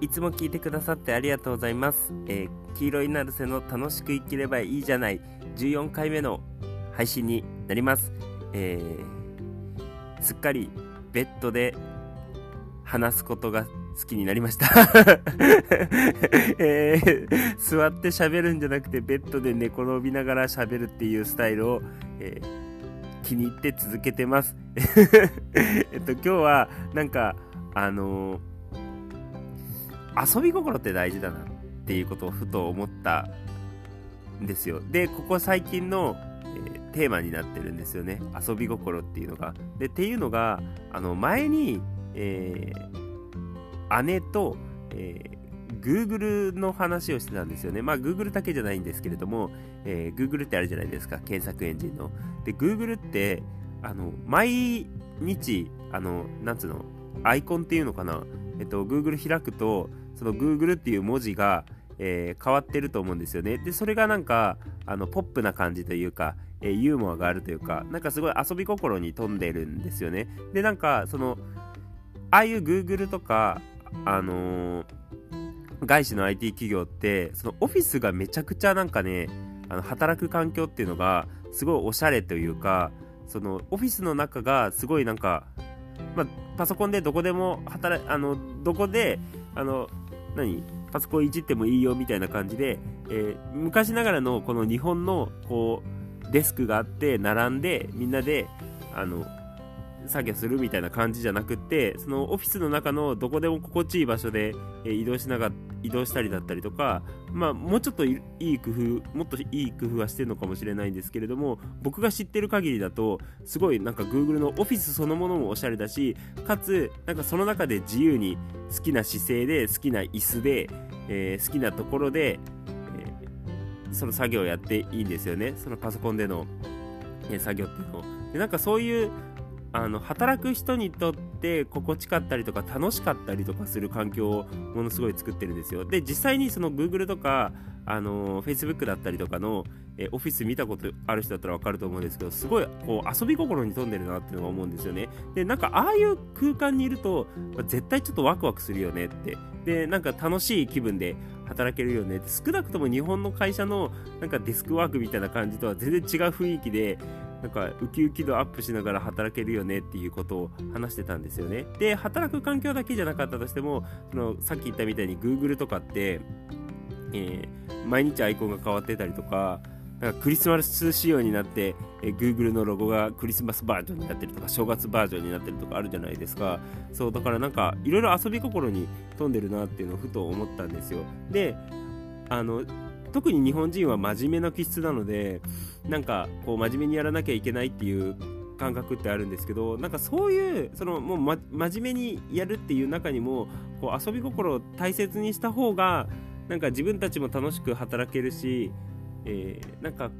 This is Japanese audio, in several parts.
いつも聞いてくださってありがとうございます。えー黄色いナルセの楽しく生きればいいじゃない14回目の配信になります。えーすっかりベッドで話すことが好きになりました、えー座って喋るんじゃなくてベッドで寝転びながら喋るっていうスタイルを、えー気に入って続けてます。えっと今日はなんかあのー遊び心って大事だなっていうことをふと思ったんですよ。で、ここ最近の、えーテーマになってるんですよね。遊び心っていうのが。で、っていうのが、あの、前に、えー姉と、えー Google の話をしてたんですよね。まあ Google だけじゃないんですけれども、えー Google ってあるじゃないですか。検索エンジンの。で、Google って、あの、毎日、あの、なんつうの、アイコンっていうのかな。えっと、Google 開くと、その Google っていう文字が、えー変わってると思うんですよね。で、それがなんか、あの、ポップな感じというか、えーユーモアがあるというか、なんかすごい遊び心に富んでるんですよね。で、なんか、その、ああいう Google とか、あのー外資の IT 企業って、そのオフィスがめちゃくちゃなんかね、あの働く環境っていうのが、すごいおしゃれというか、そのオフィスの中がすごいなんか、まあ、パソコンでどこでも働あのどこであの何？パソコンいじってもいいよみたいな感じで、えー昔ながらのこの日本のこうデスクがあって並んでみんなであの作業するみたいな感じじゃなくってそのオフィスの中のどこでも心地いい場所で、え移動しながら移動したりだったりとか、まあ、もうちょっといい工夫もっといい工夫はしてるのかもしれないんですけれども僕が知ってる限りだとすごいなんか Google のオフィスそのものもおしゃれだしかつなんかその中で自由に好きな姿勢で好きな椅子で、えー好きなところで、えーその作業をやっていいんですよね。そのパソコンでの、えー作業っていうのを。でなんかそういうあの働く人にとって心地かったりとか楽しかったりとかする環境をものすごい作ってるんですよ。で実際にその Google とかあの Facebook だったりとかの、えオフィス見たことある人だったら分かると思うんですけどすごいこう遊び心に富んでるなっていうのが思うんですよね。でなんかああいう空間にいると、ま絶対ちょっとワクワクするよねって。でなんか楽しい気分で働けるよねって。少なくとも日本の会社のなんかデスクワークみたいな感じとは全然違う雰囲気でなんかウキウキ度アップしながら働けるよねっていうことを話してたんですよね。で、働く環境だけじゃなかったとしても、そのさっき言ったみたいに Google とかって、えー毎日アイコンが変わってたりとか、なんかクリスマス仕様になって、えー Google のロゴがクリスマスバージョンになってるとか、正月バージョンになってるとかあるじゃないですか。そう、だからなんかいろいろ遊び心に富んでるなっていうのをふと思ったんですよ。で、あの、特に日本人は真面目な気質なのでなんかこう真面目にやらなきゃいけないっていう感覚ってあるんですけどなんかそういうそのもう、ま、真面目にやるっていう中にもこう遊び心を大切にした方がなんか自分たちも楽しく働けるし、えーなんか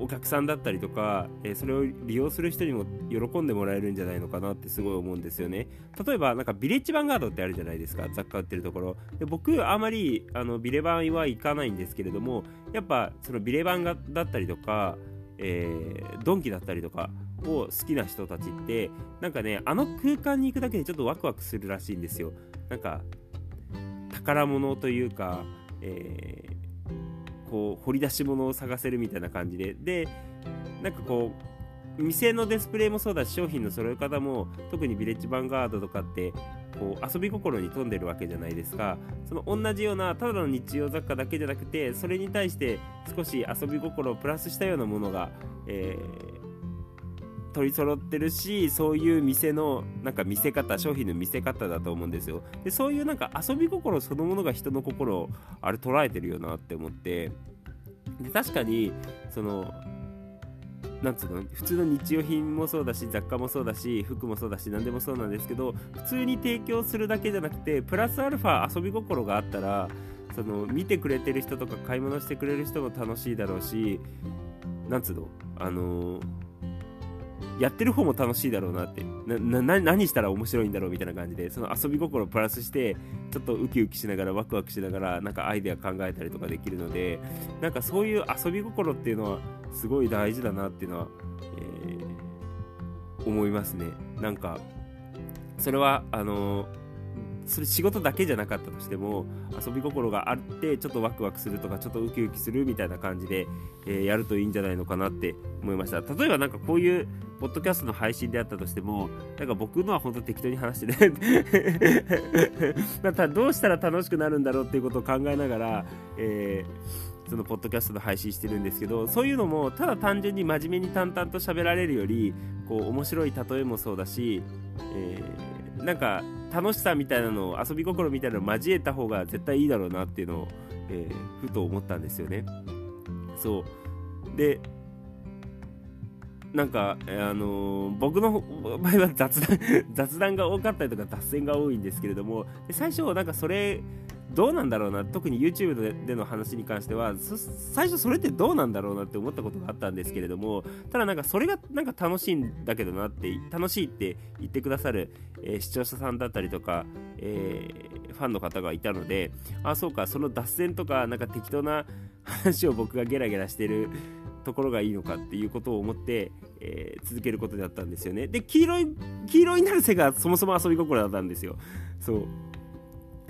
お客さんだったりとか、えーそれを利用する人にも喜んでもらえるんじゃないのかなってすごい思うんですよね。例えばなんかビレッジヴァンガードってあるじゃないですか雑貨売ってるところ。で僕あまりあのビレバンは行かないんですけれどもやっぱそのビレバンがだったりとか、えードンキだったりとかを好きな人たちってなんかねあの空間に行くだけでちょっとワクワクするらしいんですよ。なんか宝物というか、えーこう掘り出し物を探せるみたいな感じで。でなんかこう店のディスプレイもそうだし商品の揃え方も特にヴィレッジヴァンガードとかってこう遊び心に富んでるわけじゃないですか。その同じようなただの日用雑貨だけじゃなくてそれに対して少し遊び心をプラスしたようなものが、えー取り揃ってるしそういう店のなんか見せ方商品の見せ方だと思うんですよ。でそういうなんか遊び心そのものが人の心をあれ捉えてるよなって思って。で確かにそのなんつうの普通の日用品もそうだし雑貨もそうだし服もそうだし何でもそうなんですけど普通に提供するだけじゃなくてプラスアルファ遊び心があったらその見てくれてる人とか買い物してくれる人も楽しいだろうしなんつうのあのーやってる方も楽しいだろうなって。何したら面白いんだろうみたいな感じでその遊び心をプラスしてちょっとウキウキしながらワクワクしながらなんかアイデア考えたりとかできるのでなんかそういう遊び心っていうのはすごい大事だなっていうのは、えー思いますね。なんかそれはあのーそれ仕事だけじゃなかったとしても遊び心があってちょっとワクワクするとかちょっとウキウキするみたいな感じで、えー、やるといいんじゃないのかなって思いました。例えばなんかこういうポッドキャストの配信であったとしてもなんか僕のは本当適当に話してね またどうしたら楽しくなるんだろうっていうことを考えながら、えー、そのポッドキャストの配信してるんですけどそういうのもただ単純に真面目に淡々と喋られるよりこう面白い例えもそうだし、えー、なんか楽しさみたいなのを遊び心みたいなのを交えた方が絶対いいだろうなっていうのを、えー、ふと思ったんですよね。そうでなんか、あのー、僕の場合は雑談 雑談が多かったりとか脱線が多いんですけれども最初なんかそれどうなんだろうな特に YouTube での話に関しては最初それってどうなんだろうなって思ったことがあったんですけれどもただなんかそれがなんか楽しいんだけどなって楽しいって言ってくださる、えー、視聴者さんだったりとか、えー、ファンの方がいたのであそうかその脱線とかなんか適当な話を僕がゲラゲラしてるところがいいのかっていうことを思って、えー、続けることになったんですよね。で黄色い黄色になる瀬がそもそも遊び心だったんですよ。そう。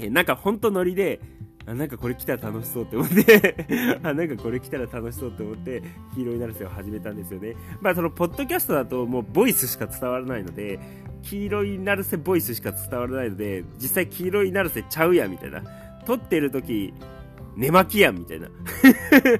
えなんかほんとノリで、あなんかこれ来たら楽しそうって思って あなんかこれ来たら楽しそうって思って黄色になるせを始めたんですよね。まあそのポッドキャストだともうボイスしか伝わらないので黄色いなるせボイスしか伝わらないので実際黄色いなるせちゃうやみたいな。撮ってる時寝巻きやんみたいな。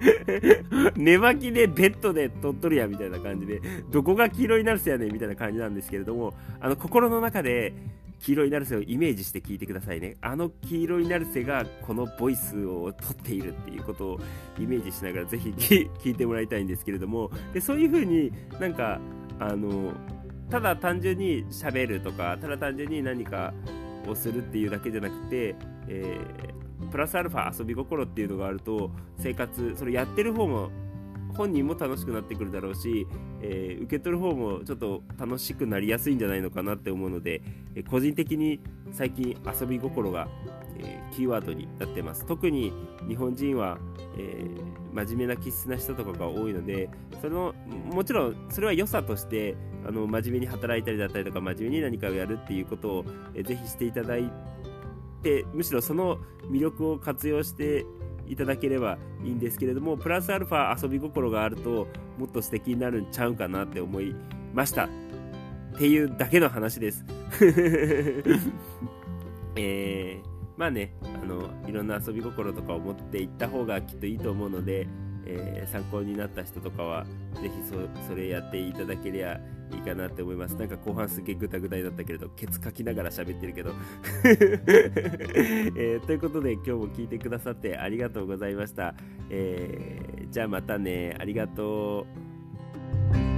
寝巻きでベッドで撮っとるやんみたいな感じでどこが黄色いなるせやねんみたいな感じなんですけれどもあの心の中で黄色いナルセをイメージして聞いてくださいね。あの黄色いナルセがこのボイスをとっているっていうことをイメージしながらぜひ聞いてもらいたいんですけれども、でそういう風になんか、あの、ただ単純に喋るとか、ただ単純に何かをするっていうだけじゃなくて、えー、プラスアルファ遊び心っていうのがあると生活それやってる方も本人も楽しくなってくるだろうし、えー、受け取る方もちょっと楽しくなりやすいんじゃないのかなって思うので、え、個人的に最近遊び心が、えー、キーワードになってます。特に日本人は、え真面目な気質な人とかが多いのでそのもちろんそれは良さとしてあの真面目に働いたりだったりとか真面目に何かをやるっていうことを、えー、ぜひしていただいてむしろその魅力を活用していただければいいんですけれどもプラスアルファ遊び心があるともっと素敵になるんちゃうかなって思いました。っていうだけの話です。えー、まあねあのいろんな遊び心とかを持っていった方がきっといいと思うので、えー、参考になった人とかは是非そそれやっていただけりゃいいかなって思います。なんか後半すげえグダグダになったけれど、ケツかきながら喋ってるけど。えー、ということで今日も聞いてくださってありがとうございました。えー、じゃあまたね。ありがとう。